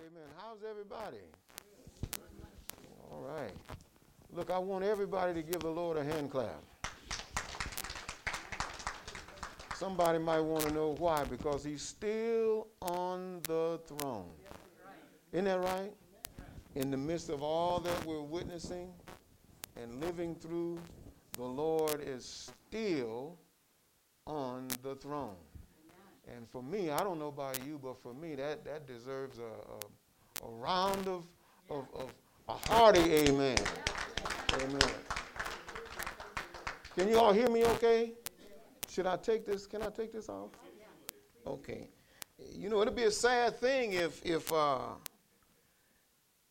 Amen. How's everybody? All right. Look, I want everybody to give the Lord a hand clap. Somebody might want to know why, because he's still on the throne. Isn't that right? In the midst of all that we're witnessing and living through, the Lord is still on the throne. And for me, I don't know about you, but for me, that, that deserves a, a, a round of, of, of a hearty amen. Amen. Can you all hear me okay? Should I take this? Can I take this off? Okay. You know, it'd be a sad thing if if uh,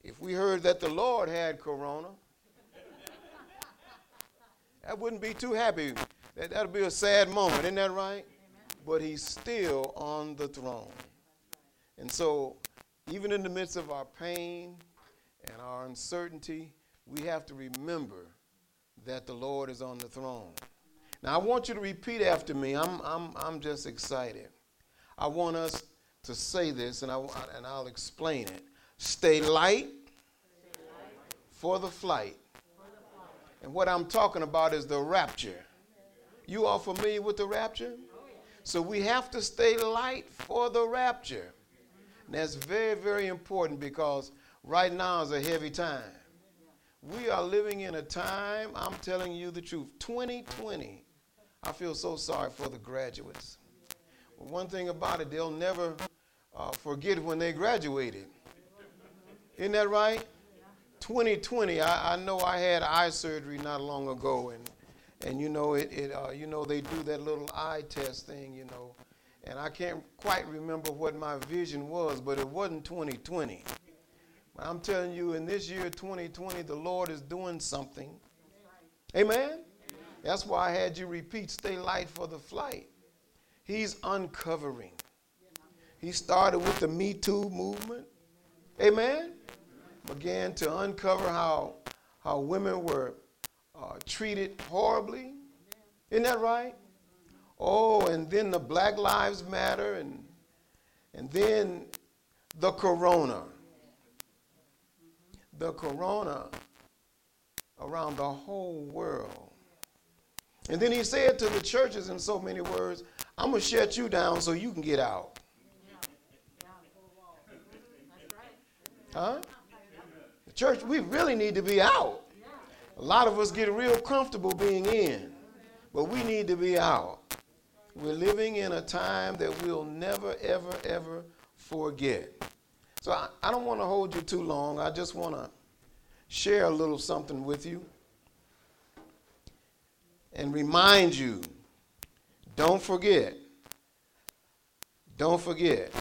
if we heard that the Lord had corona. That wouldn't be too happy. That that'd be a sad moment, isn't that right? But he's still on the throne. And so, even in the midst of our pain and our uncertainty, we have to remember that the Lord is on the throne. Now, I want you to repeat after me. I'm, I'm, I'm just excited. I want us to say this, and, I, and I'll explain it. Stay light, for the flight. And what I'm talking about is the rapture. You all familiar with the rapture? So we have to stay light for the rapture. And that's very, very important because right now is a heavy time. We are living in a time, I'm telling you the truth, 2020 I feel so sorry for the graduates. one thing about it, they'll never uh, forget when they graduated. Isn't that right? 2020, I, I, know I had eye surgery not long ago, and and you know it, it uh, you know they do that little eye test thing, you know, and I can't quite remember what my vision was, but it wasn't 2020. But I'm telling you, in this year 2020, the Lord is doing something. Amen. That's why I had you repeat, stay light for the flight. He's uncovering. He started with the Me Too movement. Amen. Began to uncover how, how women were uh, treated horribly. Isn't that right? Oh, and then the Black Lives Matter, and, and then the corona. The corona around the whole world. And then he said to the churches in so many words, I'm going to shut you down so you can get out. Huh? The church, we really need to be out. A lot of us get real comfortable being in, but we need to be out. We're living in a time that we'll never, ever, ever forget. So I, I don't want to hold you too long. I just want to share a little something with you and remind you don't forget, don't forget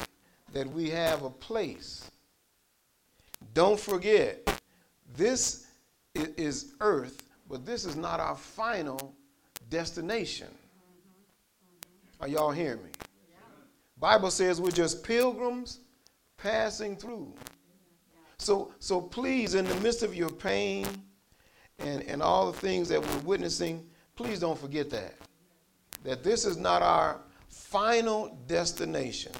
that we have a place. Don't forget, this is earth, but this is not our final destination. Mm-hmm. Are y'all hearing me? Bible says we're just pilgrims passing through. So, so please, in the midst of your pain and, and all the things that we're witnessing, Please don't forget that. That this is not our final destination.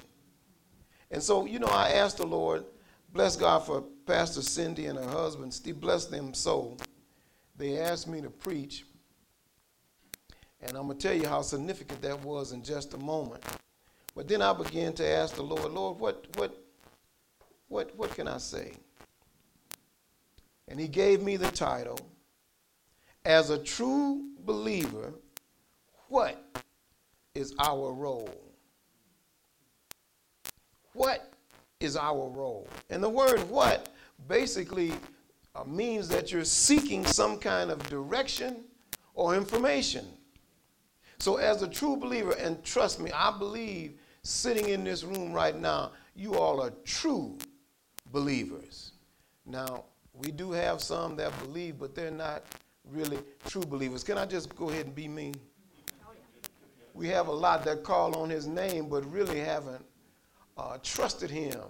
And so, you know, I asked the Lord, bless God for Pastor Cindy and her husband, Steve, bless them so. They asked me to preach. And I'm going to tell you how significant that was in just a moment. But then I began to ask the Lord, Lord, what, what, what, what can I say? And he gave me the title, As a True believer, what is our role? What is our role? And the word what basically uh, means that you're seeking some kind of direction or information. So, as a true believer, and trust me, I believe sitting in this room right now, you all are true believers. Now, we do have some that believe, but they're not really true believers. Can I just go ahead and be me? We have a lot that call on his name but really haven't uh, trusted him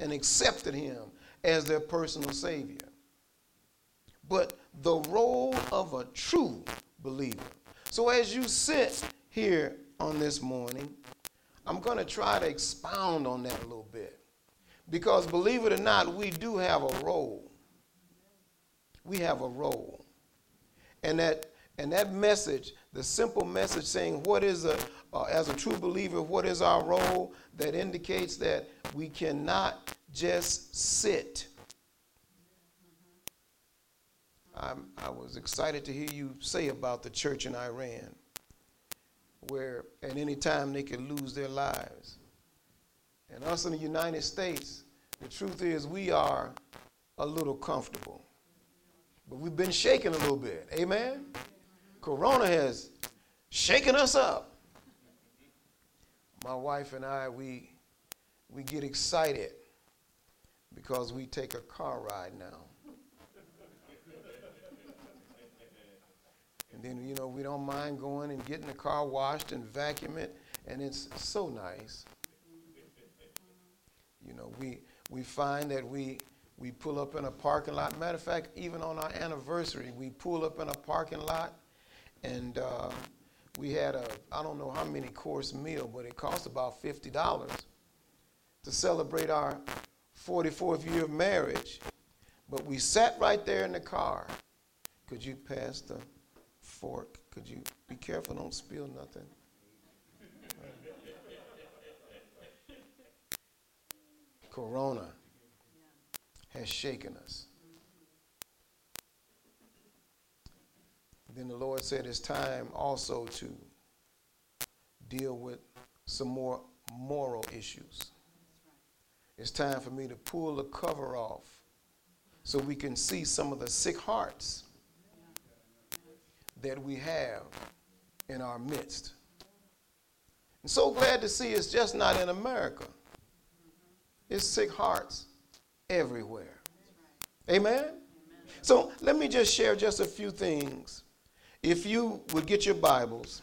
and accepted him as their personal savior. But the role of a true believer. So as you sit here on this morning, I'm going to try to expound on that a little bit Because believe it or not, we do have a role. We have a role. And that and that message, the simple message saying what is a uh, as a true believer, what is our role that indicates that we cannot just sit. I'm, I was excited to hear you say about the church in Iran, where at any time they could lose their lives. And us in the United States, the truth is we are a little comfortable. But we've been shaken a little bit. Amen? Corona has shaken us up. My wife and I, we, we get excited because we take a car ride now. and then, you know, we don't mind going and getting the car washed and vacuum it, and it's so nice. You know, we, we find that we, we pull up in a parking lot. Matter of fact, even on our anniversary, we pull up in a parking lot and uh, we had a, I don't know how many course meal, but it cost about $50 to celebrate our 44th year of marriage. But we sat right there in the car. Could you pass the fork? Could you be careful, don't spill nothing? Corona has shaken us. Then the Lord said it's time also to deal with some more moral issues. It's time for me to pull the cover off so we can see some of the sick hearts that we have in our midst. And so glad to see it's just not in America. It's sick hearts everywhere. Amen? Amen? So let me just share just a few things. If you would get your Bibles,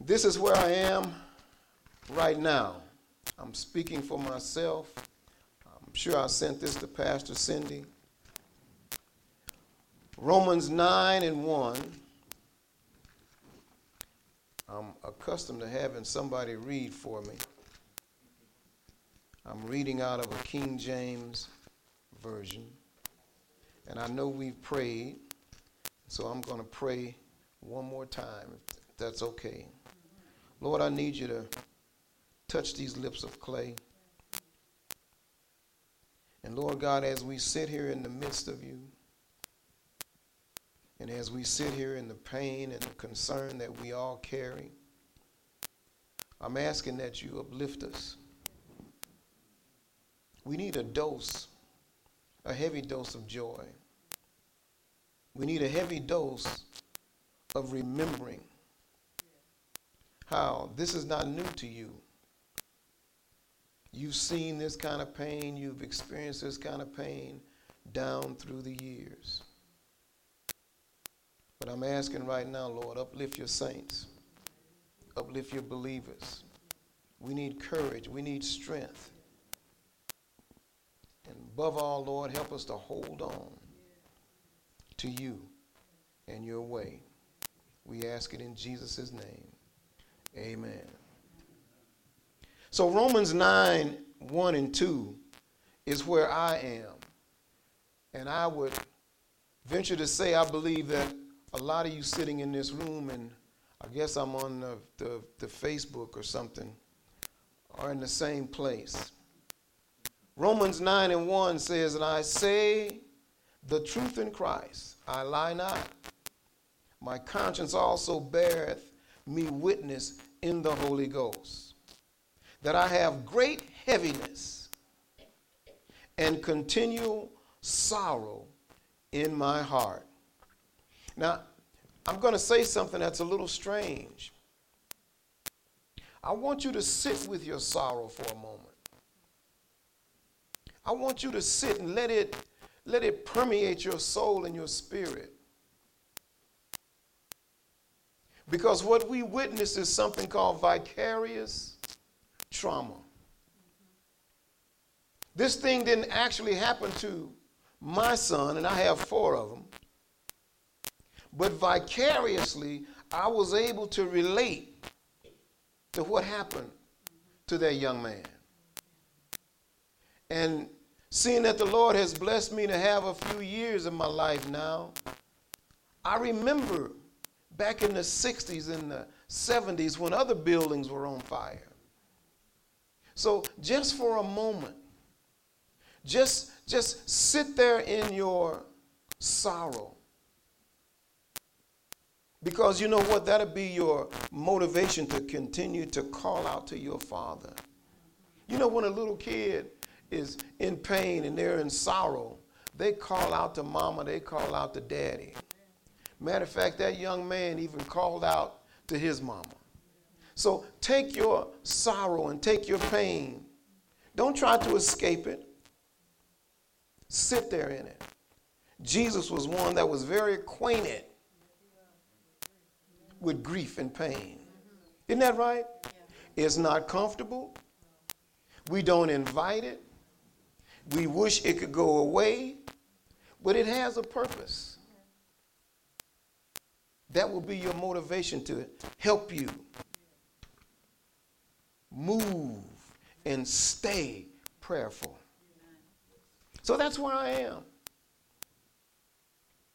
this is where I am right now. I'm speaking for myself. I'm sure I sent this to Pastor Cindy. Romans 9 and 1. I'm accustomed to having somebody read for me. I'm reading out of a King James version. And I know we've prayed, so I'm going to pray one more time, if that's okay. Lord, I need you to touch these lips of clay. And Lord God, as we sit here in the midst of you, and as we sit here in the pain and the concern that we all carry, I'm asking that you uplift us. We need a dose, a heavy dose of joy. We need a heavy dose of remembering how this is not new to you. You've seen this kind of pain, you've experienced this kind of pain down through the years. But I'm asking right now, Lord, uplift your saints, uplift your believers. We need courage, we need strength. And above all, Lord, help us to hold on to you and your way. We ask it in Jesus' name. Amen. So, Romans 9 1 and 2 is where I am. And I would venture to say, I believe that a lot of you sitting in this room, and I guess I'm on the, the, the Facebook or something, are in the same place. Romans 9 and 1 says, And I say the truth in Christ, I lie not. My conscience also beareth me witness in the Holy Ghost, that I have great heaviness and continual sorrow in my heart. Now, I'm going to say something that's a little strange. I want you to sit with your sorrow for a moment. I want you to sit and let it, let it permeate your soul and your spirit. Because what we witness is something called vicarious trauma. This thing didn't actually happen to my son, and I have four of them. But vicariously, I was able to relate to what happened to that young man. And seeing that the Lord has blessed me to have a few years in my life now, I remember back in the 60s and the 70s when other buildings were on fire. So just for a moment, just, just sit there in your sorrow. Because you know what? That'll be your motivation to continue to call out to your father. You know, when a little kid is in pain and they're in sorrow, they call out to mama, they call out to daddy. Matter of fact, that young man even called out to his mama. So take your sorrow and take your pain. Don't try to escape it. Sit there in it. Jesus was one that was very acquainted with grief and pain. Isn't that right? It's not comfortable. We don't invite it. We wish it could go away, but it has a purpose. That will be your motivation to help you move and stay prayerful. So that's where I am.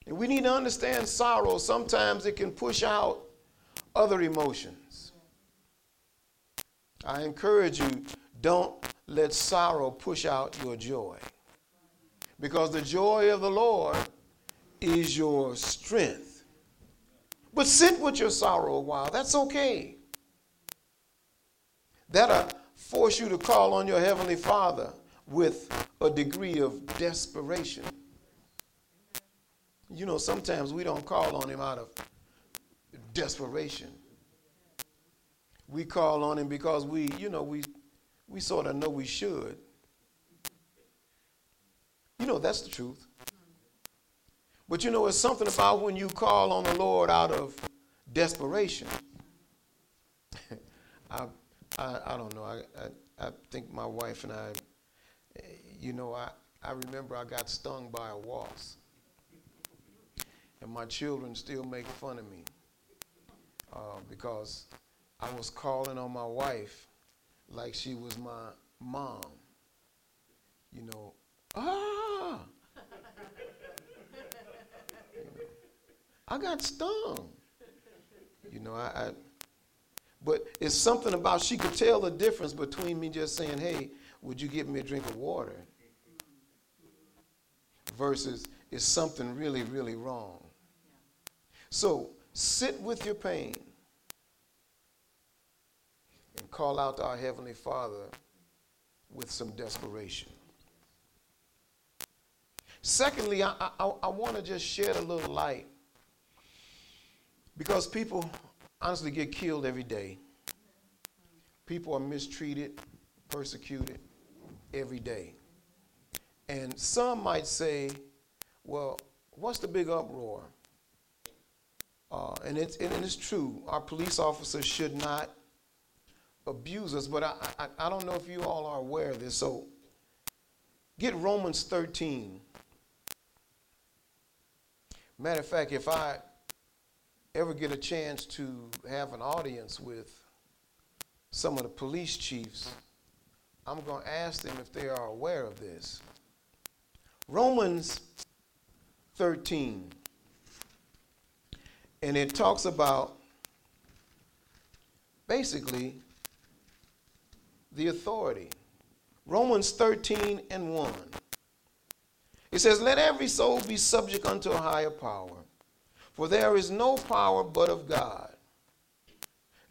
And we need to understand sorrow. Sometimes it can push out other emotions. I encourage you don't let sorrow push out your joy. Because the joy of the Lord is your strength. But sit with your sorrow a while. That's okay. That'll force you to call on your Heavenly Father with a degree of desperation. You know, sometimes we don't call on Him out of desperation. We call on Him because we, you know, we, we sort of know we should. You know, that's the truth. But you know, it's something about when you call on the Lord out of desperation. I, I, I don't know. I, I, I think my wife and I, you know, I, I remember I got stung by a wasp. And my children still make fun of me uh, because I was calling on my wife like she was my mom. You know, ah! you know, I got stung. You know, I, I but it's something about she could tell the difference between me just saying, hey, would you give me a drink of water? Versus is something really, really wrong. So sit with your pain and call out to our Heavenly Father with some desperation. Secondly, I, I, I want to just shed a little light because people honestly get killed every day. People are mistreated, persecuted every day. And some might say, well, what's the big uproar? Uh, and, it's, and it's true. Our police officers should not abuse us, but I, I, I don't know if you all are aware of this. So get Romans 13. Matter of fact, if I ever get a chance to have an audience with some of the police chiefs, I'm going to ask them if they are aware of this. Romans 13, and it talks about basically the authority. Romans 13 and 1. It says, Let every soul be subject unto a higher power for there is no power but of God.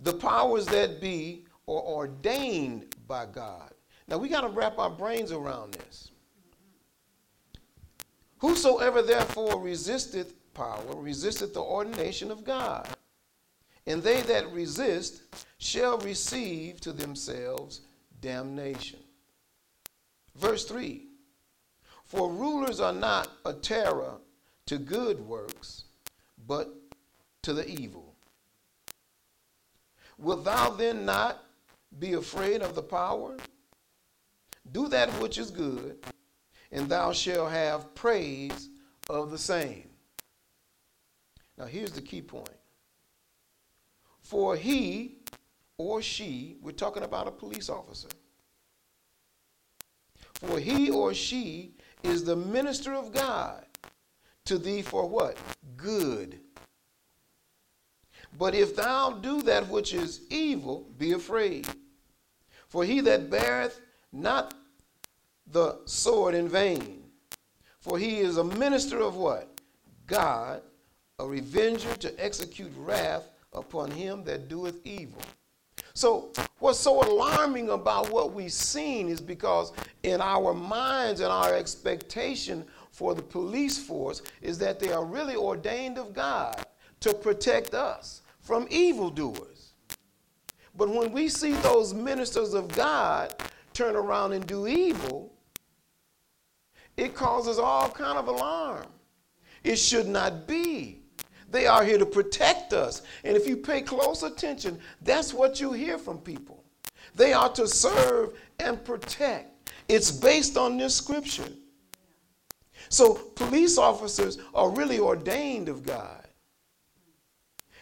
The powers that be are ordained by God. Now we got to wrap our brains around this. Whosoever therefore resisteth power, resisteth the ordination of God. And they that resist shall receive to themselves damnation. Verse 3 For rulers are not a terror to good works, but to the evil. Wilt thou then not be afraid of the power? Do that which is good, and thou shalt have praise of the same. Now, here's the key point. For he or she, we're talking about a police officer, For he or she is the minister of God to thee for what? Good. But if thou do that which is evil, be afraid. For he that beareth not the sword in vain, for he is a minister of what? God, a revenger to execute wrath upon him that doeth evil. So, what's so alarming about what we've seen is because in our minds and our expectation for the police force is that they are really ordained of God to protect us from evildoers. But when we see those ministers of God turn around and do evil, it causes all kind of alarm. It should not be. They are here to protect us. And if you pay close attention, that's what you hear from people. They are to serve and protect. It's based on this scripture. So police officers are really ordained of God.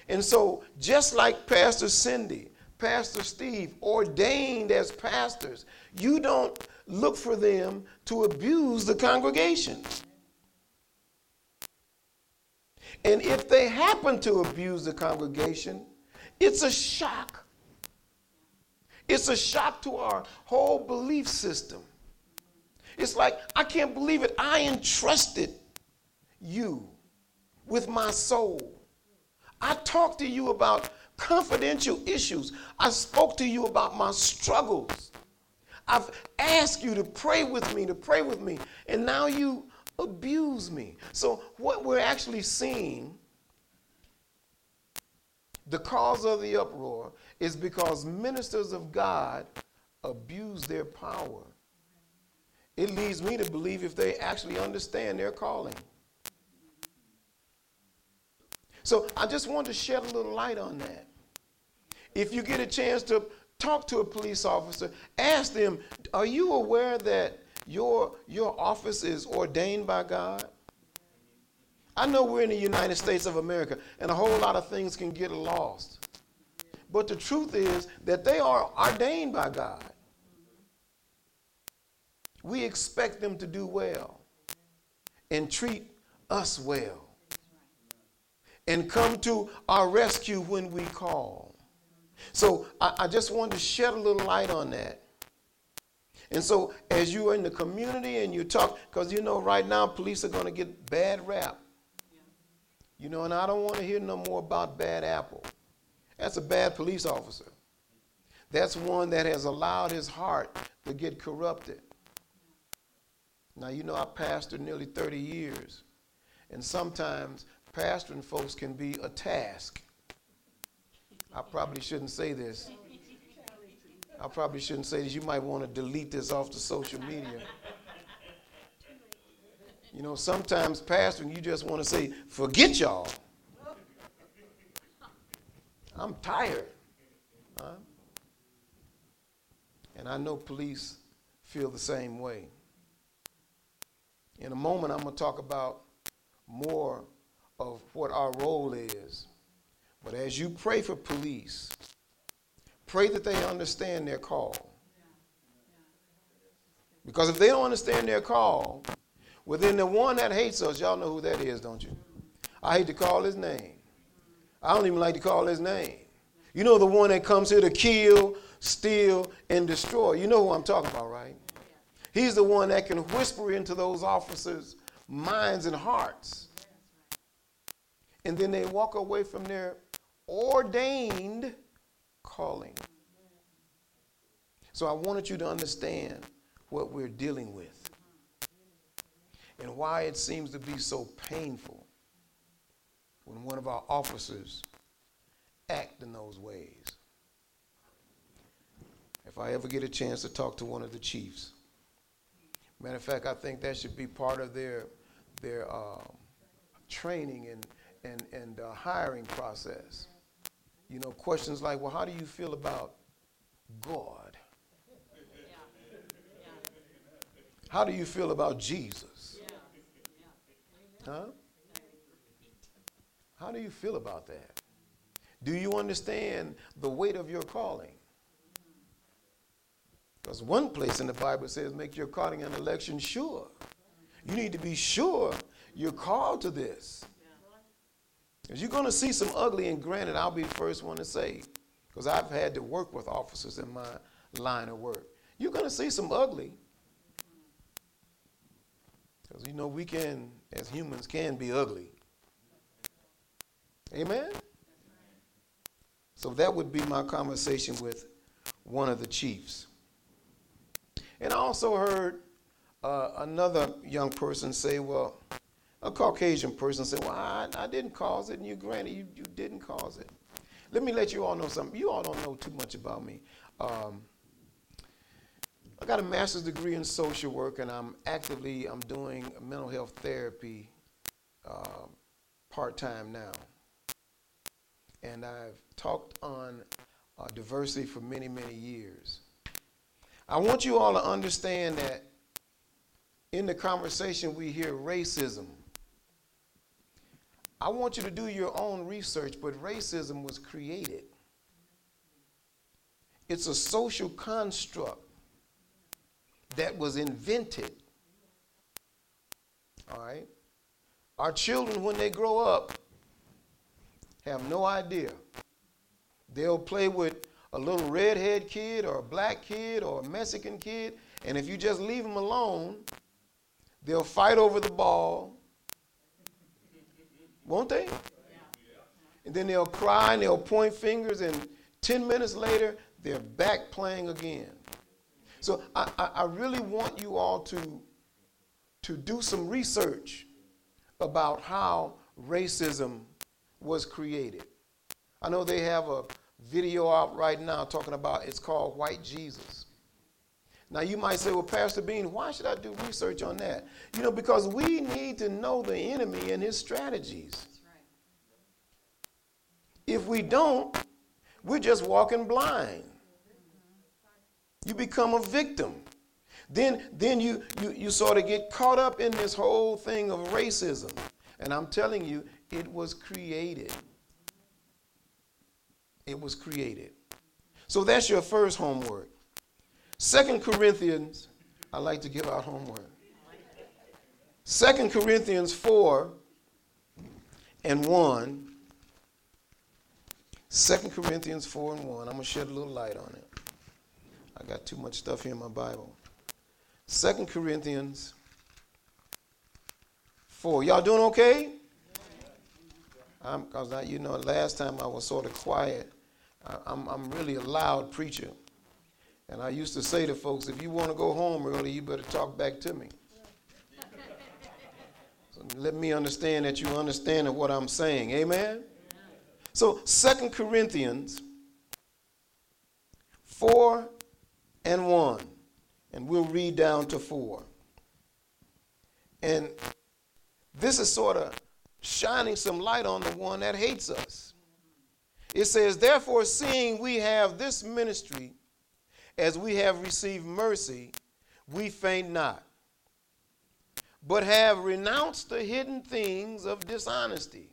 And so, just like Pastor Cindy, Pastor Steve, ordained as pastors, you don't look for them to abuse the congregation. And if they happen to abuse the congregation, it's a shock. It's a shock to our whole belief system. It's like, I can't believe it. I entrusted you with my soul. I talked to you about confidential issues. I spoke to you about my struggles. I've asked you to pray with me, to pray with me, and now you abuse me. So, what we're actually seeing, the cause of the uproar, is because ministers of God abuse their power it leads me to believe if they actually understand their calling. So I just wanted to shed a little light on that. If you get a chance to talk to a police officer, ask them, are you aware that your, your office is ordained by God? I know we're in the United States of America and a whole lot of things can get lost. But the truth is that they are ordained by God we expect them to do well and treat us well and come to our rescue when we call. So I, I just wanted to shed a little light on that. And so as you are in the community and you talk, because you know right now police are going to get bad rap. You know, and I don't want to hear no more about bad apple. That's a bad police officer. That's one that has allowed his heart to get corrupted. Now, you know, I pastored nearly 30 years, and sometimes pastoring folks can be a task. I probably shouldn't say this. I probably shouldn't say this. You might want to delete this off the social media. You know, sometimes pastoring, you just want to say, forget y'all. I'm tired. Huh? And I know police feel the same way. In a moment, I'm going to talk about more of what our role is. But as you pray for police, pray that they understand their call. Because if they don't understand their call, well, then the one that hates us, y'all know who that is, don't you? I hate to call his name. I don't even like to call his name. You know the one that comes here to kill, steal, and destroy. You know who I'm talking about, right? He's the one that can whisper into those officers' minds and hearts. And then they walk away from their ordained calling. So I wanted you to understand what we're dealing with and why it seems to be so painful when one of our officers act in those ways. If I ever get a chance to talk to one of the chiefs, Matter of fact, I think that should be part of their their um, training and and and uh, hiring process. You know, questions like, "Well, how do you feel about God? How do you feel about Jesus? Huh? How do you feel about that? Do you understand the weight of your calling? Because one place in the Bible says, make your calling and election sure. You need to be sure you're called to this. Because you're going to see some ugly, and granted, I'll be the first one to say, because I've had to work with officers in my line of work. You're going to see some ugly. Because you know, we can, as humans, can be ugly. Amen? So that would be my conversation with one of the chiefs. And I also heard uh, another young person say, well, a Caucasian person say, well, I, I didn't cause it, and you granted you, you didn't cause it. Let me let you all know something. You all don't know too much about me. Um, I got a master's degree in social work, and I'm actively I'm doing mental health therapy uh, part time now. And I've talked on uh, diversity for many many years. I want you all to understand that in the conversation we hear racism. I want you to do your own research, but racism was created. It's a social construct that was invented. All right? Our children, when they grow up, have no idea. They'll play with a little redhead kid or a black kid or a Mexican kid, and if you just leave them alone, they'll fight over the ball. Won't they? And then they'll cry and they'll point fingers, and 10 minutes later, they're back playing again. So I, I, really want you all to, to do some research about how racism was created. I know they have a video out right now talking about it's called White Jesus. Now you might say, well, Pastor Bean, why should I do research on that? You know, because we need to know the enemy and his strategies. If we don't, we're just walking blind. You become a victim. Then, then you, you, you sort of get caught up in this whole thing of racism. And I'm telling you, it was created. It was created. So that's your first homework. Second Corinthians, I like to give out homework. Second Corinthians 4 and 1. 2 Corinthians 4 and 1. I'm going to shed a little light on it. I got too much stuff here in my Bible. 2 Corinthians 4. Y'all doing okay? I'm Because, you know, last time I was sort of quiet. I, I'm, I'm really a loud preacher. And I used to say to folks, if you want to go home early, you better talk back to me. so let me understand that you understand what I'm saying. Amen? So Second Corinthians 4 and 1. And we'll read down to 4. And this is sort of shining some light on the one that hates us. It says, Therefore, seeing we have this ministry, as we have received mercy, we faint not, but have renounced the hidden things of dishonesty.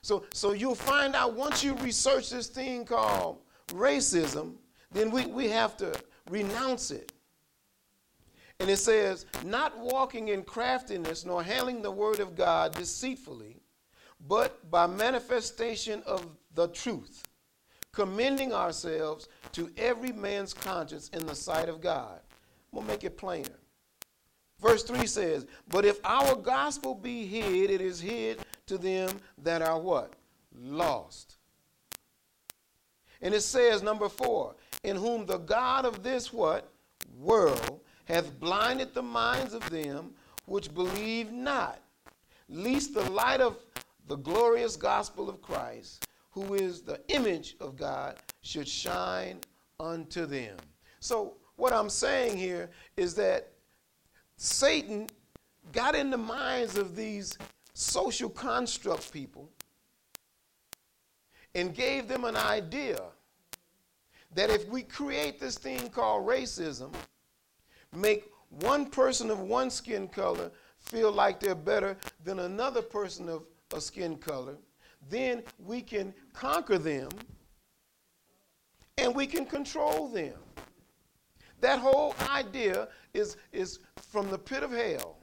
So, so you'll find out once you research this thing called racism, then we, we have to renounce it. And it says, not walking in craftiness, nor handling the word of God deceitfully, but by manifestation of the truth, commending ourselves to every man's conscience in the sight of God. To make it plainer. Verse 3 says, But if our gospel be hid, it is hid to them that are what? Lost. And it says, number 4, in whom the God of this what? World hath blinded the minds of them which believe not, lest the light of the glorious gospel of Christ, who is the image of God, should shine unto them. So, what I'm saying here is that Satan got in the minds of these social construct people and gave them an idea that if we create this thing called racism, make one person of one skin color feel like they're better than another person of a skin color, then we can conquer them and we can control them. That whole idea is, is from the pit of hell.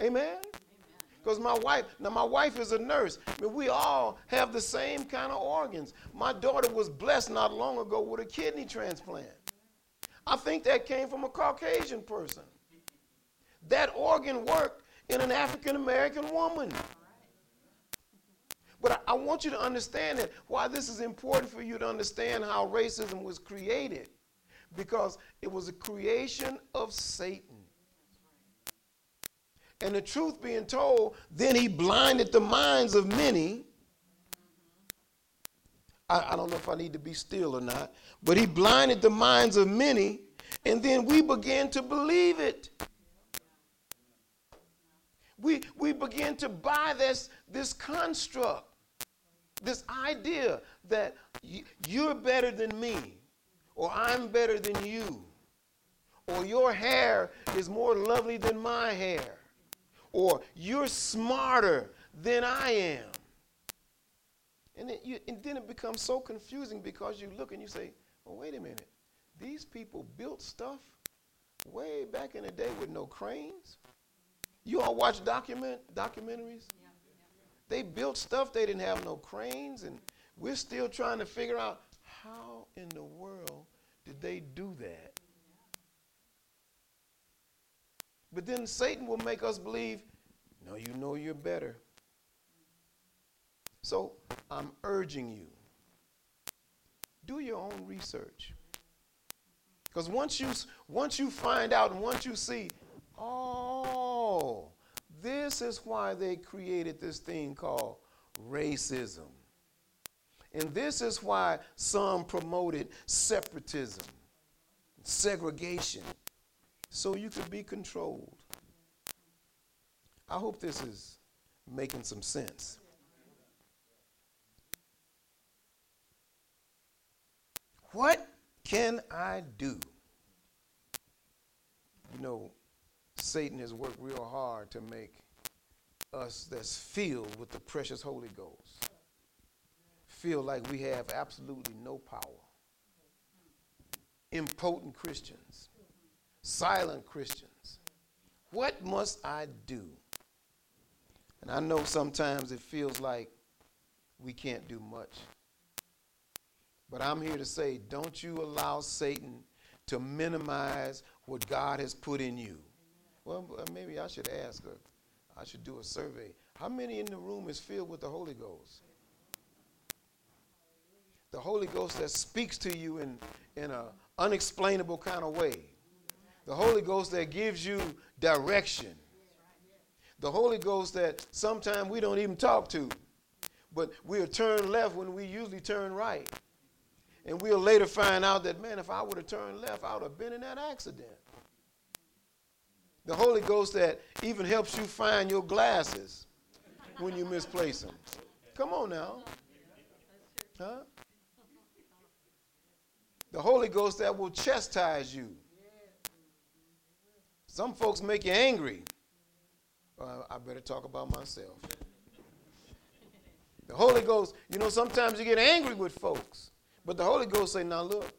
Amen? Because my wife, now my wife is a nurse. I mean, we all have the same kind of organs. My daughter was blessed not long ago with a kidney transplant. I think that came from a Caucasian person. That organ worked in an African American woman. But I, I, want you to understand that why this is important for you to understand how racism was created. Because it was a creation of Satan. And the truth being told, then he blinded the minds of many. I, I, don't know if I need to be still or not, but he blinded the minds of many, and then we began to believe it. We, we begin to buy this, this construct, this idea that you're better than me, or I'm better than you, or your hair is more lovely than my hair or you're smarter than I am. And then, you, and then it becomes so confusing because you look and you say, well, wait a minute. These people built stuff way back in the day with no cranes. You all watch document documentaries? They built stuff, they didn't have no cranes, and we're still trying to figure out how in the world did they do that? But then Satan will make us believe, no, you know you're better. So I'm urging you, do your own research. Because once you, once you find out and once you see, oh, this is why they created this thing called racism. And this is why some promoted separatism, segregation so you could be controlled. I hope this is making some sense. What can I do? You know, Satan has worked real hard to make us that's filled with the precious Holy Ghost feel like we have absolutely no power. Impotent Christians silent Christians. What must I do? And I know sometimes it feels like we can't do much. But I'm here to say don't you allow Satan to minimize what God has put in you. Well, uh, maybe I should ask her. I should do a survey. How many in the room is filled with the Holy Ghost? The Holy Ghost that speaks to you in, in an unexplainable kind of way. The Holy Ghost that gives you direction. The Holy Ghost that sometimes we don't even talk to, but we'll turn left when we usually turn right. And we'll later find out that, man, if I would have turned left, I would have been in that accident. The Holy Ghost that even helps you find your glasses when you misplace them. Come on now. Huh? The Holy Ghost that will chastise you some folks make you angry. Uh, I better talk about myself. The Holy Ghost, you know, sometimes you get angry with folks, but the Holy Ghost say, now look,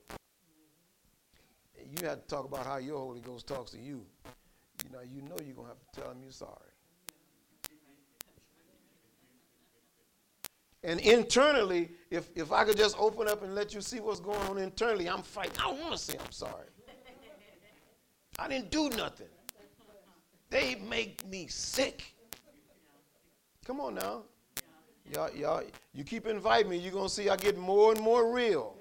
you have to talk about how your Holy Ghost talks to you. You know, you know you're going to have to tell him you're sorry. And internally, if, if I could just open up and let you see what's going on internally, I'm fighting. I don't want to say I'm sorry. I didn't do nothing. They make me sick. Come on now. Y'all, y'all, you keep inviting me, you're going to see I get more and more real.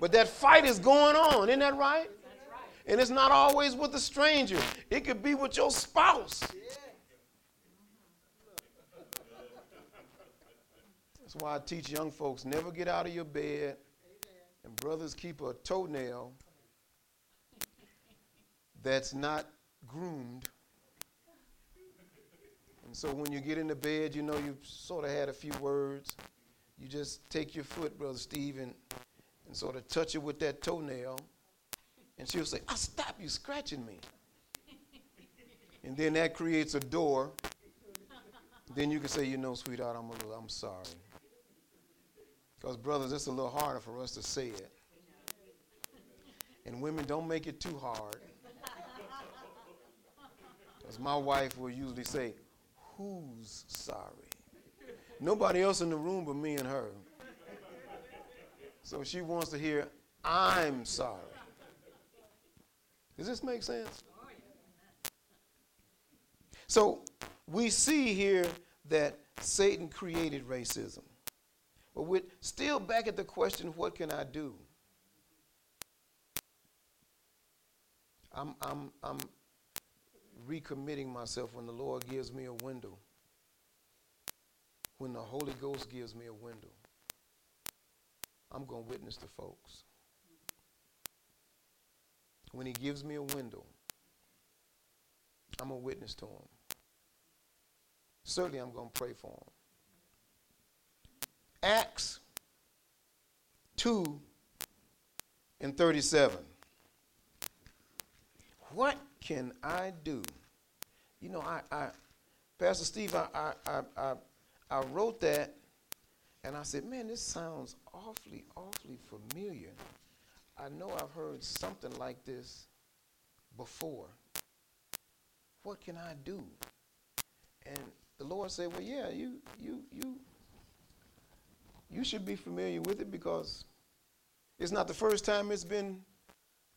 But that fight is going on, isn't that right? And it's not always with a stranger, it could be with your spouse. That's why I teach young folks never get out of your bed. And brothers keep a toenail that's not groomed. And so when you get into bed, you know you've sort of had a few words. You just take your foot, Brother Steve, and, and sort of touch it with that toenail. And she'll say, ah, I stop you scratching me. and then that creates a door. then you can say, you know, sweetheart, I'm a little, I'm sorry. Because brothers, it's a little harder for us to say it. And women, don't make it too hard. Because my wife will usually say, Who's sorry? Nobody else in the room but me and her. So she wants to hear, I'm sorry. Does this make sense? So we see here that Satan created racism. But we're still back at the question what can I do? I'm, I'm, I'm recommitting myself when the Lord gives me a window, when the Holy Ghost gives me a window. I'm going to witness to folks. When He gives me a window, I'm a witness to Him. Certainly, I'm going to pray for Him. Acts 2 and 37. What can I do? You know, I, I Pastor Steve, I, I, I, I, wrote that and I said, man, this sounds awfully, awfully familiar. I know I've heard something like this before. What can I do? And the Lord said, well, yeah, you, you, you, you should be familiar with it because it's not the first time it's been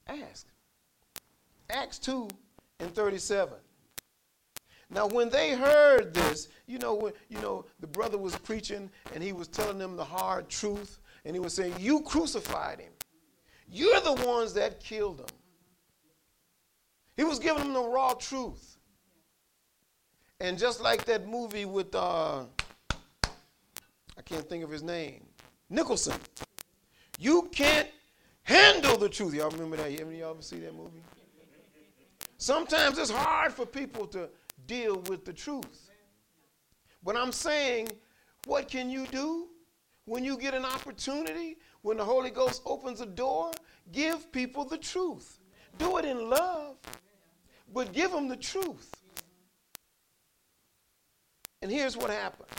asked. Acts 2 and 37. Now, when they heard this, you know, when, you know, the brother was preaching and he was telling them the hard truth, and he was saying, You crucified him. You're the ones that killed him. He was giving them the raw truth. And just like that movie with, uh, I can't think of his name, Nicholson, you can't handle the truth. Y'all remember that? Any y'all ever see that movie? Sometimes it's hard for people to deal with the truth. But I'm saying, what can you do when you get an opportunity, when the Holy Ghost opens a door? Give people the truth. Do it in love, but give them the truth. And here's what happened.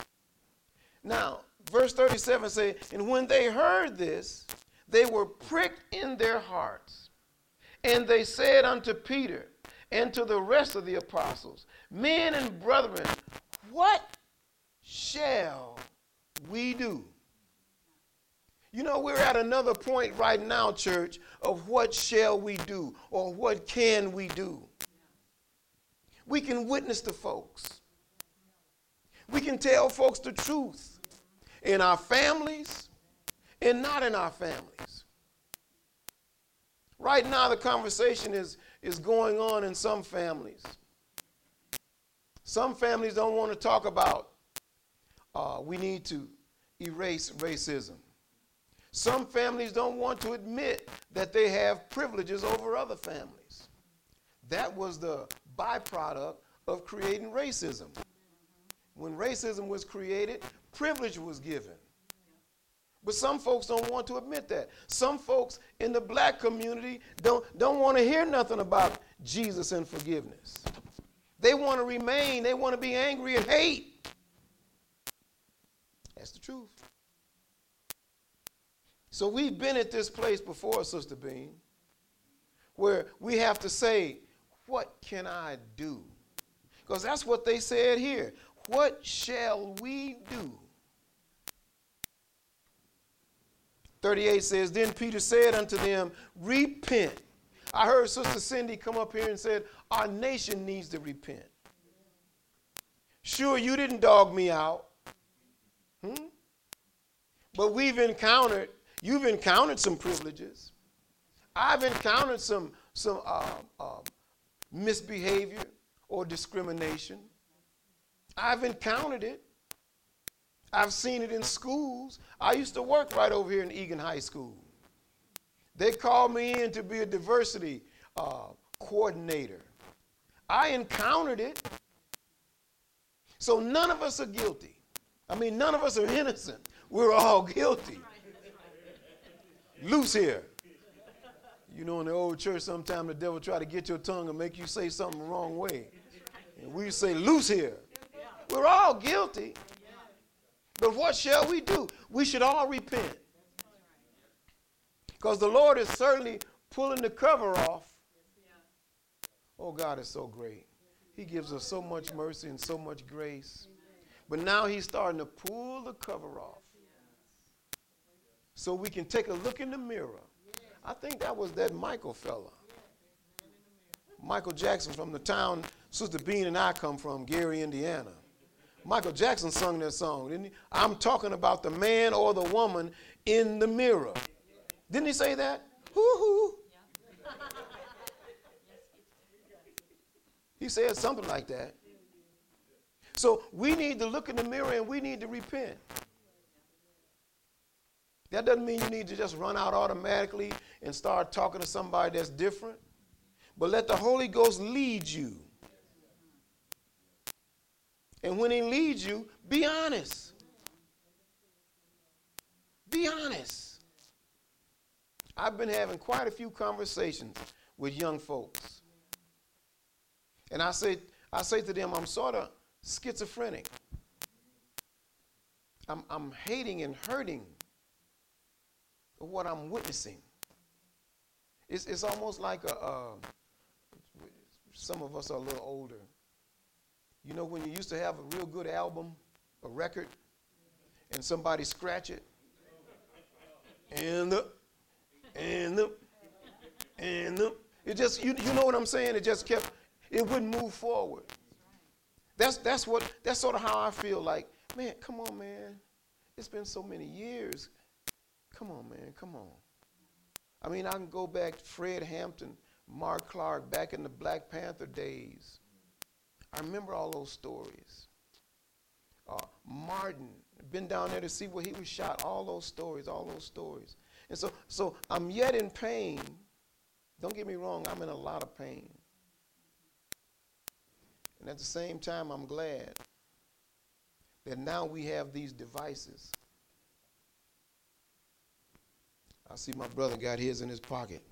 Now, verse 37 says, And when they heard this, they were pricked in their hearts. And they said unto Peter, and to the rest of the apostles, Men and brethren, what shall we do? You know, we're at another point right now, church, of what shall we do or what can we do? We can witness to folks. We can tell folks the truth in our families and not in our families. Right now, the conversation is is going on in some families. Some families don't want to talk about uh, we need to erase racism. Some families don't want to admit that they have privileges over other families. That was the byproduct of creating racism. When racism was created, privilege was given. But some folks don't want to admit that. Some folks in the black community don't, don't want to hear nothing about Jesus and forgiveness. They want to remain, they want to be angry and hate. That's the truth. So we've been at this place before, Sister Bean, where we have to say, What can I do? Because that's what they said here. What shall we do? 38 says, Then Peter said unto them, Repent. I heard Sister Cindy come up here and said, Our nation needs to repent. Sure, you didn't dog me out. Hmm? But we've encountered, you've encountered some privileges. I've encountered some, some uh, uh, misbehavior or discrimination. I've encountered it. I've seen it in schools. I used to work right over here in Eagan High School. They called me in to be a diversity uh, coordinator. I encountered it. So none of us are guilty. I mean, none of us are innocent. We're all guilty. Loose here. You know, in the old church, sometimes the devil try to get your tongue and make you say something the wrong way. And we say, loose here. We're all guilty. But what shall we do? We should all repent. Because the Lord is certainly pulling the cover off. Oh, God is so great. He gives us so much mercy and so much grace. But now he's starting to pull the cover off so we can take a look in the mirror. I think that was that Michael fella. Michael Jackson from the town Sister Bean and I come from, Gary, Indiana. Michael Jackson sung that song, didn't he? I'm talking about the man or the woman in the mirror. Didn't he say that? Hoo-hoo. He said something like that. So we need to look in the mirror and we need to repent. That doesn't mean you need to just run out automatically and start talking to somebody that's different. But let the Holy Ghost lead you. And when He leads you, be honest. Be honest. I've been having quite a few conversations with young folks. And I say, I say to them, I'm sort of schizophrenic. I'm, I'm hating and hurting what I'm witnessing. It's, it's almost like a, some of us are a little older. You know, when you used to have a real good album, a record, and somebody scratch it, and the, and the, and the, it just, you, you know what I'm saying? It just kept, it wouldn't move forward. That's, that's what, that's sort of how I feel like, man, come on, man. It's been so many years. Come on, man, come on. I mean, I can go back to Fred Hampton, Mark Clark, back in the Black Panther days. I remember all those stories. Uh, Martin, been down there to see where he was shot. All those stories, all those stories. And so, so I'm yet in pain. Don't get me wrong, I'm in a lot of pain. And at the same time, I'm glad that now we have these devices. I see my brother got his in his pocket.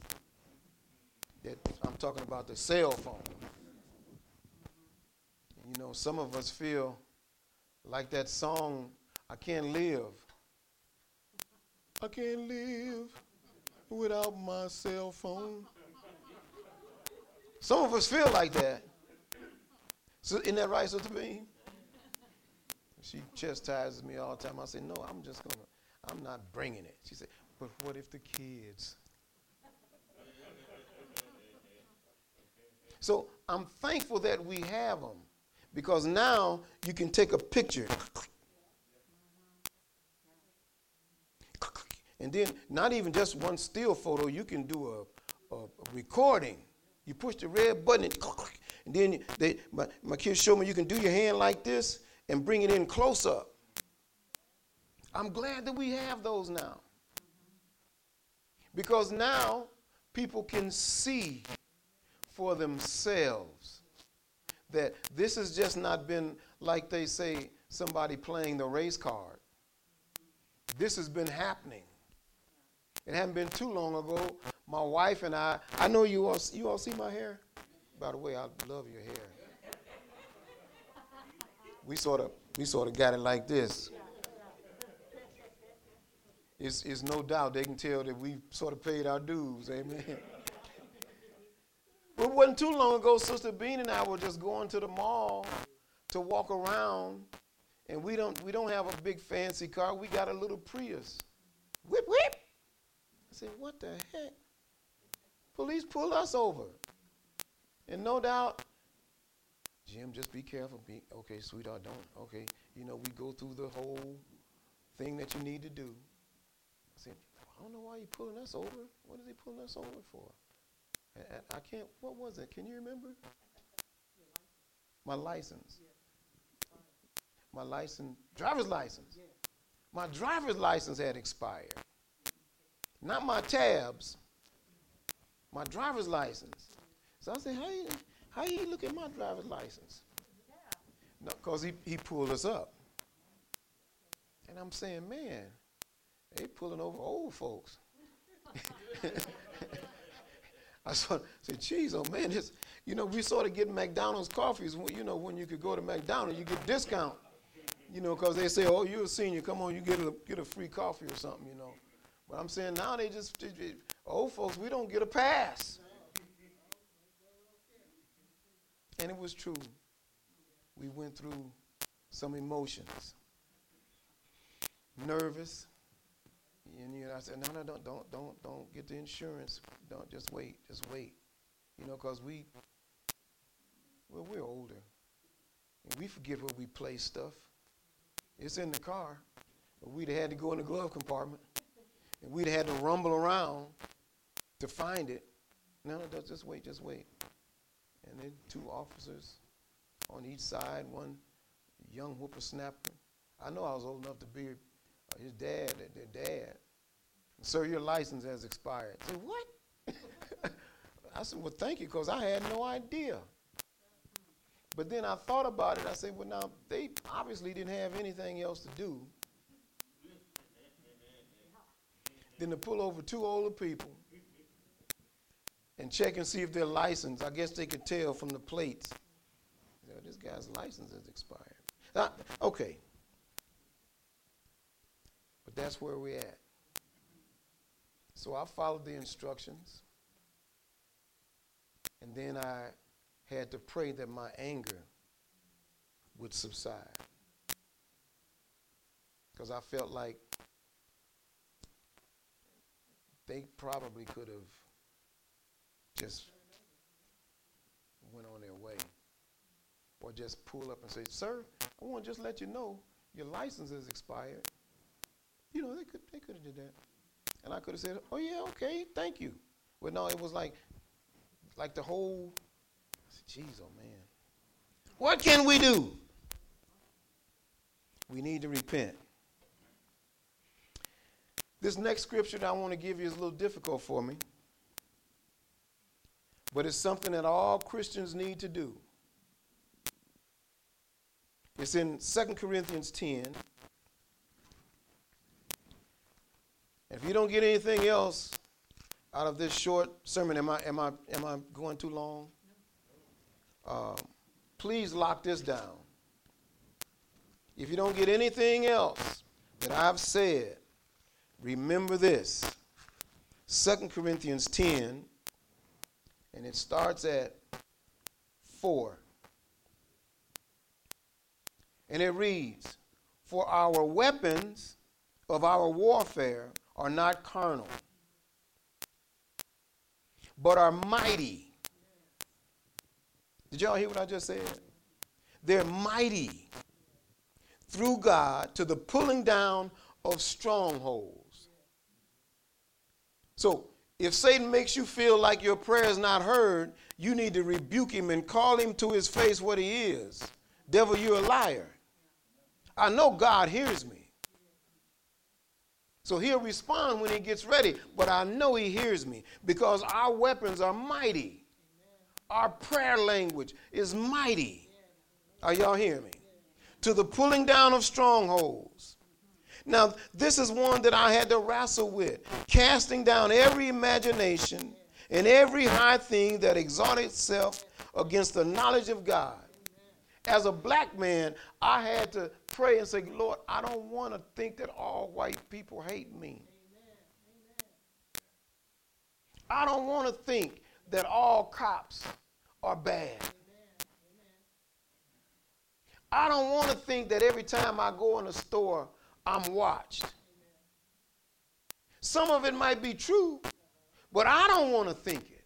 That I'm talking about the cell phone. You know, some of us feel like that song, I can't live. I can't live without my cell phone. Some of us feel like that. So, isn't that right, Sister Bean? She chastises me all the time. I say, no, I'm just to, I'm not bringing it. She said, but what if the kids? so I'm thankful that we have them because now you can take a picture. And then, not even just one still photo, you can do a, a, a recording. You push the red button, and and then they, my, my kids show me you can do your hand like this and bring it in close up. I'm glad that we have those now. Because now people can see for themselves that this has just not been, like they say, somebody playing the race card. This has been happening. It hadn't been too long ago. My wife and I, I know you all, you all see my hair? By the way, I love your hair. We sort of we sort of got it like this. It's, it's no doubt they can tell that we've sort of paid our dues. Amen. but it wasn't too long ago, Sister Bean and I were just going to the mall to walk around, and we don't we don't have a big fancy car. We got a little Prius. Whip whip. I said, what the heck? Police pulled us over. And no doubt, Jim, just be careful. Be, okay, sweetheart, don't. Okay, you know, we go through the whole thing that you need to do. I don't know why you pulling us over. What is he pulling us over for? I, I can't, what was it? Can you remember? My license. My license, driver's license. My driver's license had expired. Not my tabs, my driver's license. So I said, how you, how you look at my driver's license? No, because he, he pulled us up. And I'm saying, man, they pulling over old folks. I said, geez, oh man, this, you know, we sort of get McDonald's coffees, when, you know, when you could go to McDonald's, you get discount, you know, because they say, oh, you're a senior, come on, you get a, get a free coffee or something, you know. But I'm saying now they just, they, Old folks, we don't get a pass. And it was true. We went through some emotions. Nervous. And you know, I said, no, no, don't, don't, don't, don't get the insurance. Don't just wait, just wait. You know, because we, well, we're older. And we forget where we place stuff. It's in the car. But we'd have had to go in the glove compartment. And we'd have had to rumble around to find it. No, no, just wait, just wait. And then two officers on each side, one young whippersnapper. I know I was old enough to be his dad, their dad. Sir, your license has expired. I said, what? I said, well, thank you, because I had no idea. But then I thought about it. I said, well, now, they obviously didn't have anything else to do than to pull over two older people and check and see if their license, I guess they could tell from the plates, you know, this guy's license is expired. Now, okay. But that's where we're at. So I followed the instructions. And then I had to pray that my anger would subside. Because I felt like they probably could have just went on their way. Or just pull up and say, Sir, I want to just let you know your license is expired. You know, they could they could have did that. And I could have said, Oh yeah, okay, thank you. But no, it was like like the whole jeez, oh man. What can we do? We need to repent. This next scripture that I want to give you is a little difficult for me. But it's something that all Christians need to do. It's in 2 Corinthians 10. If you don't get anything else out of this short sermon, am I, am I, am I going too long? Uh, please lock this down. If you don't get anything else that I've said, remember this 2 Corinthians 10 and it starts at 4. And it reads, For our weapons of our warfare are not carnal, but are mighty. Did y'all hear what I just said? They're mighty through God to the pulling down of strongholds. So if Satan makes you feel like your prayer is not heard, you need to rebuke him and call him to his face what he is. Devil, you're a liar. I know God hears me. So he'll respond when he gets ready, but I know he hears me because our weapons are mighty. Our prayer language is mighty. Are y'all hearing me? To the pulling down of strongholds now, this is one that I had to wrestle with, casting down every imagination and every high thing that exalted itself against the knowledge of God. As a black man, I had to pray and say, Lord, I don't want to think that all white people hate me. I don't want to think that all cops are bad. I don't want to think that every time I go in a store, I'm watched. Some of it might be true, but I don't want to think it.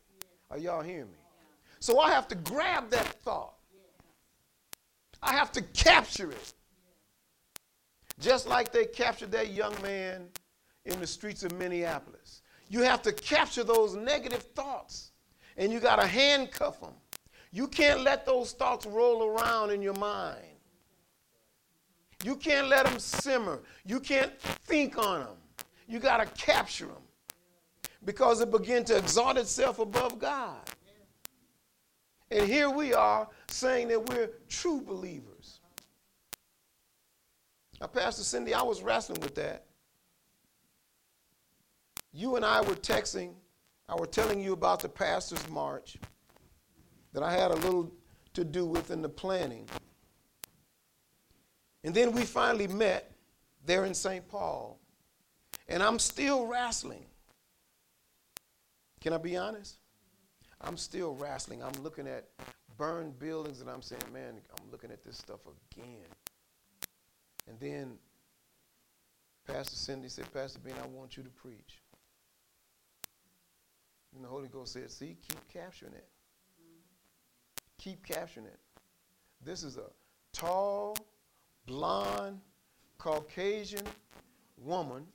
Are y'all hearing me? So I have to grab that thought. I have to capture it. Just like they captured that young man in the streets of Minneapolis. You have to capture those negative thoughts and you got to handcuff them. You can't let those thoughts roll around in your mind. You can't let them simmer. You can't think on them. You got to capture them because it began to exalt itself above God. And here we are saying that we're true believers. Now, Pastor Cindy, I was wrestling with that. You and I were texting. I was telling you about the pastor's march that I had a little to do with in the planning. And then we finally met there in St. Paul. And I'm still wrestling Can I be honest? I'm still wrestling. I'm looking at burned buildings and I'm saying, man, I'm looking at this stuff again. And then Pastor Cindy said, Pastor Ben, I want you to preach. And the Holy Ghost said, see, keep capturing it. Keep capturing it. This is a tall, blonde, Caucasian woman.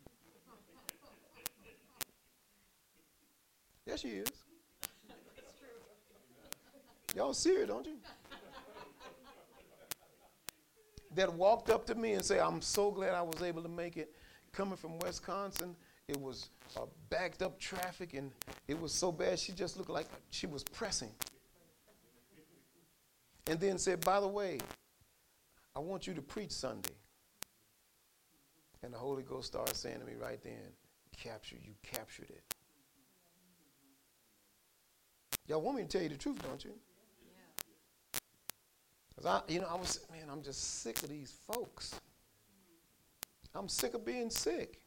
Yes, she is. Y'all see her, don't you? That walked up to me and said, I'm so glad I was able to make it. Coming from Wisconsin, it was uh, backed up traffic and it was so bad she just looked like she was pressing. And then said, By the way, I want you to preach Sunday. And the Holy Ghost started saying to me right then, Capture, you captured it. Y'all want me to tell you the truth, don't you? Because I, you know, I was, man, I'm just sick of these folks. I'm sick of being sick.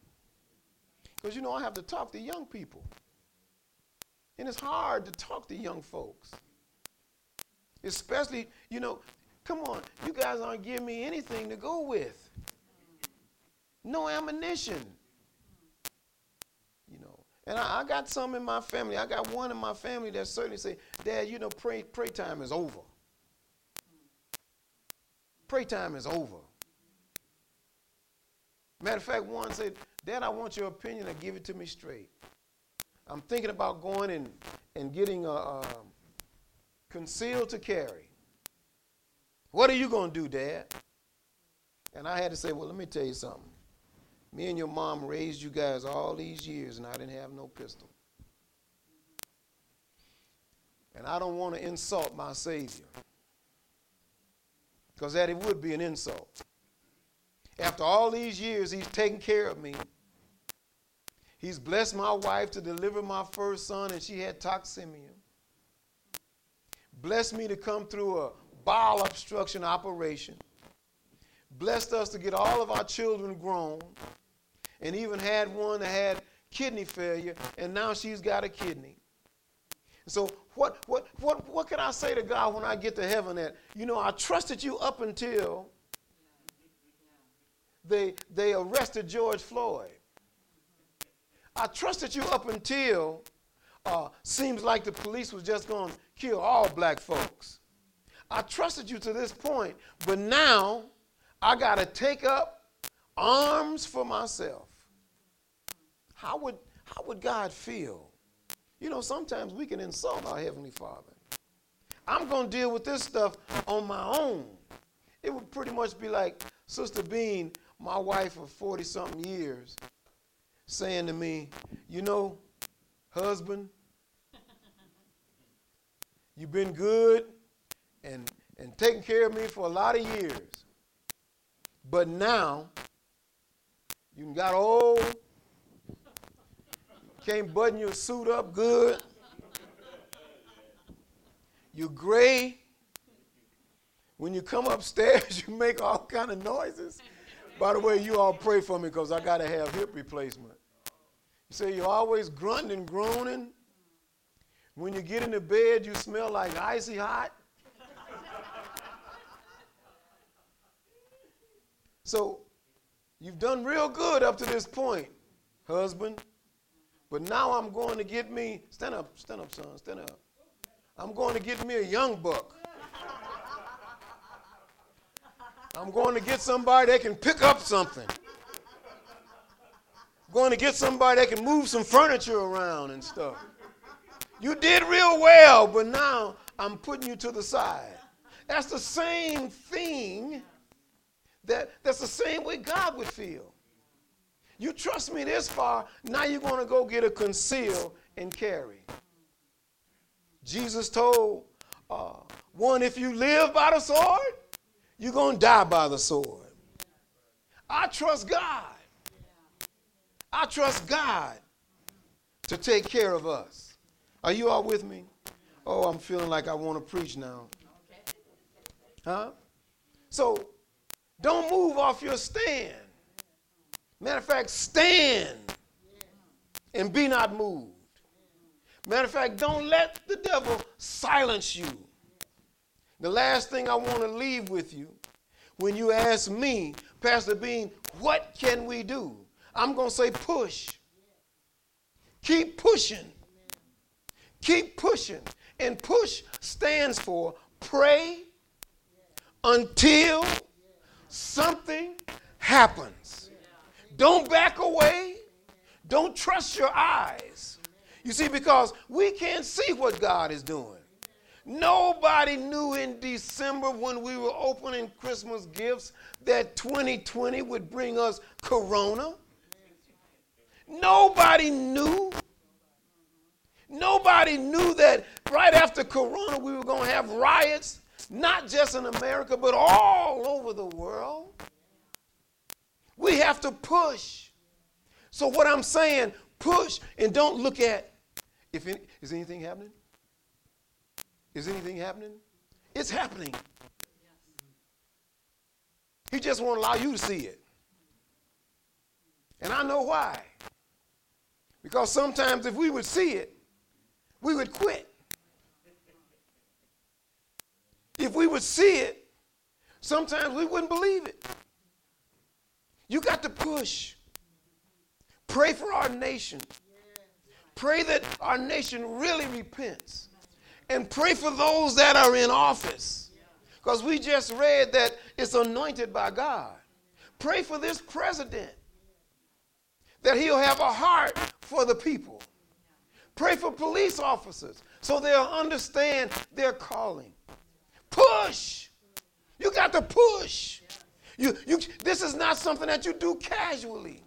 Because, you know, I have to talk to young people. And it's hard to talk to young folks. Especially, you know, come on, you guys aren't giving me anything to go with. No ammunition. You know, and I, I got some in my family. I got one in my family that certainly say, Dad, you know, pray, pray time is over. Pray time is over. Matter of fact, one said, Dad, I want your opinion and give it to me straight. I'm thinking about going and, and getting a, a concealed to carry. What are you going to do, Dad? And I had to say, Well, let me tell you something. Me and your mom raised you guys all these years, and I didn't have no pistol. And I don't want to insult my Savior because that it would be an insult. After all these years, he's taken care of me. He's blessed my wife to deliver my first son, and she had toxemia. Blessed me to come through a bowel obstruction operation. Blessed us to get all of our children grown, and even had one that had kidney failure, and now she's got a kidney. So what, what, what, what can I say to God when I get to heaven that, you know, I trusted you up until they, they arrested George Floyd. I trusted you up until uh, seems like the police was just going to kill all black folks. I trusted you to this point, but now I got to take up arms for myself. How would, how would God feel you know, sometimes we can insult our Heavenly Father. I'm going to deal with this stuff on my own. It would pretty much be like Sister Bean, my wife of 40 something years, saying to me, You know, husband, you've been good and, and taking care of me for a lot of years. But now, you got old can't button your suit up good. You're gray. When you come upstairs, you make all kind of noises. By the way, you all pray for me because I got to have hip replacement. You say you're always grunting groaning. When you get into bed, you smell like icy hot. so you've done real good up to this point, husband. But now I'm going to get me, stand up, stand up, son, stand up. I'm going to get me a young buck. I'm going to get somebody that can pick up something. I'm going to get somebody that can move some furniture around and stuff. You did real well, but now I'm putting you to the side. That's the same thing that that's the same way God would feel. You trust me this far, now you're going to go get a conceal and carry. Jesus told uh, one, if you live by the sword, you're going to die by the sword. I trust God. I trust God to take care of us. Are you all with me? Oh, I'm feeling like I want to preach now. Huh? So don't move off your stand. Matter of fact, stand and be not moved. Matter of fact, don't let the devil silence you. The last thing I want to leave with you when you ask me, Pastor Bean, what can we do? I'm going to say push. Keep pushing. Keep pushing. And push stands for pray until something happens. Don't back away. Don't trust your eyes. You see, because we can't see what God is doing. Nobody knew in December when we were opening Christmas gifts that 2020 would bring us corona. Nobody knew. Nobody knew that right after corona we were going to have riots, not just in America, but all over the world. We have to push. So, what I'm saying, push and don't look at if any, is anything happening? Is anything happening? It's happening. He just won't allow you to see it. And I know why. Because sometimes if we would see it, we would quit. If we would see it, sometimes we wouldn't believe it. You got to push. Pray for our nation. Pray that our nation really repents. And pray for those that are in office. Because we just read that it's anointed by God. Pray for this president that he'll have a heart for the people. Pray for police officers so they'll understand their calling. Push. You got to push. You, you, this is not something that you do casually.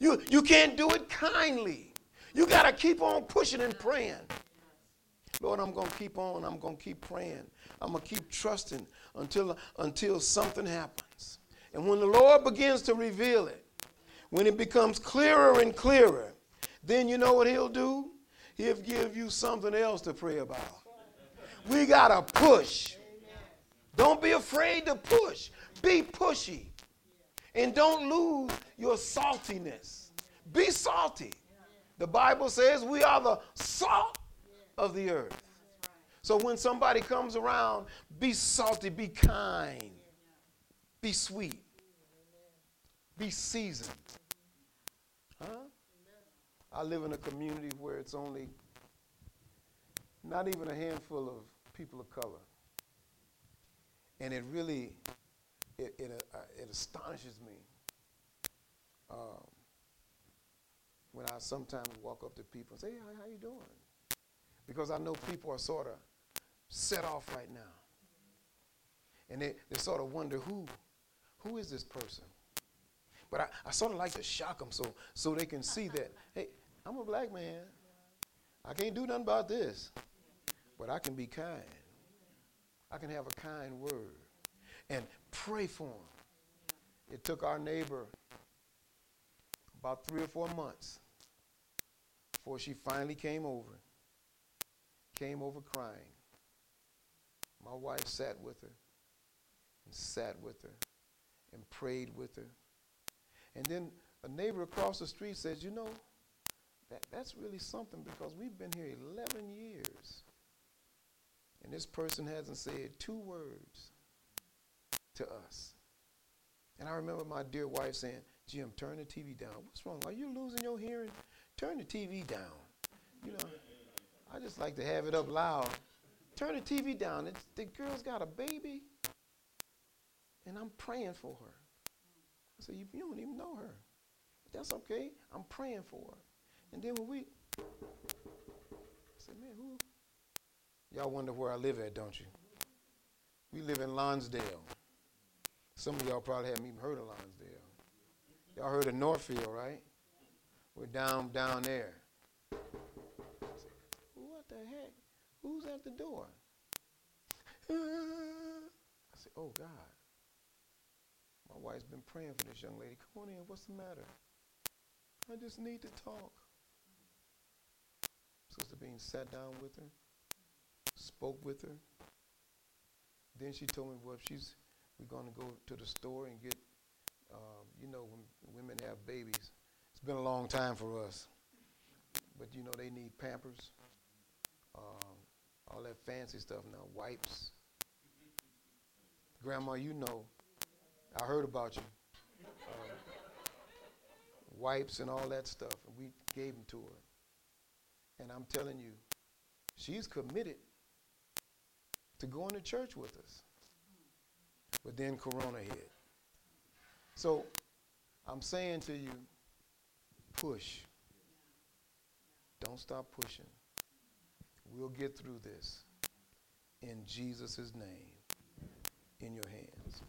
You, you can't do it kindly. You got to keep on pushing and praying. Lord, I'm going to keep on. I'm going to keep praying. I'm going to keep trusting until, until something happens. And when the Lord begins to reveal it, when it becomes clearer and clearer, then you know what He'll do? He'll give you something else to pray about. We got to push. Don't be afraid to push. Be pushy. And don't lose your saltiness. Be salty. The Bible says we are the salt of the earth. So when somebody comes around, be salty, be kind, be sweet, be seasoned. Huh? I live in a community where it's only not even a handful of people of color. And it really, it, it, uh, it astonishes me um, when I sometimes walk up to people and say, hey, how, how you doing? Because I know people are sort of set off right now. And they, they sort of wonder, who, who is this person? But I, I sort of like to shock them so, so they can see that, hey, I'm a black man. I can't do nothing about this. But I can be kind. I can have a kind word. And pray for them. It took our neighbor about three or four months before she finally came over. Came over crying. My wife sat with her and sat with her and prayed with her. And then a neighbor across the street says, You know, that, that's really something because we've been here 11 years. And this person hasn't said two words to us. And I remember my dear wife saying, Jim, turn the TV down. What's wrong? Are you losing your hearing? Turn the TV down. You know, I just like to have it up loud. Turn the TV down. It's, the girl's got a baby, and I'm praying for her. I said, you, you don't even know her. But that's okay. I'm praying for her. And then when we, I said, man, who? Y'all wonder where I live at, don't you? We live in Lonsdale. Some of y'all probably haven't even heard of Lonsdale. Y'all heard of Northfield, right? We're down down there. what the heck? Who's at the door? I said, oh God. My wife's been praying for this young lady. Come on in. What's the matter? I just need to talk. Sister Bean sat down with her, spoke with her. Then she told me, well, if she's, we're going to go to the store and get, um, you know, when women have babies. It's been a long time for us. but you know they need Pampers, um, all that fancy stuff now, wipes. Grandma, you know, I heard about you. Uh, wipes and all that stuff, and we gave them to her. And I'm telling you, she's committed to going to church with us. But then Corona hit. So I'm saying to you, push. Don't stop pushing. We'll get through this. In Jesus' name, in your hands.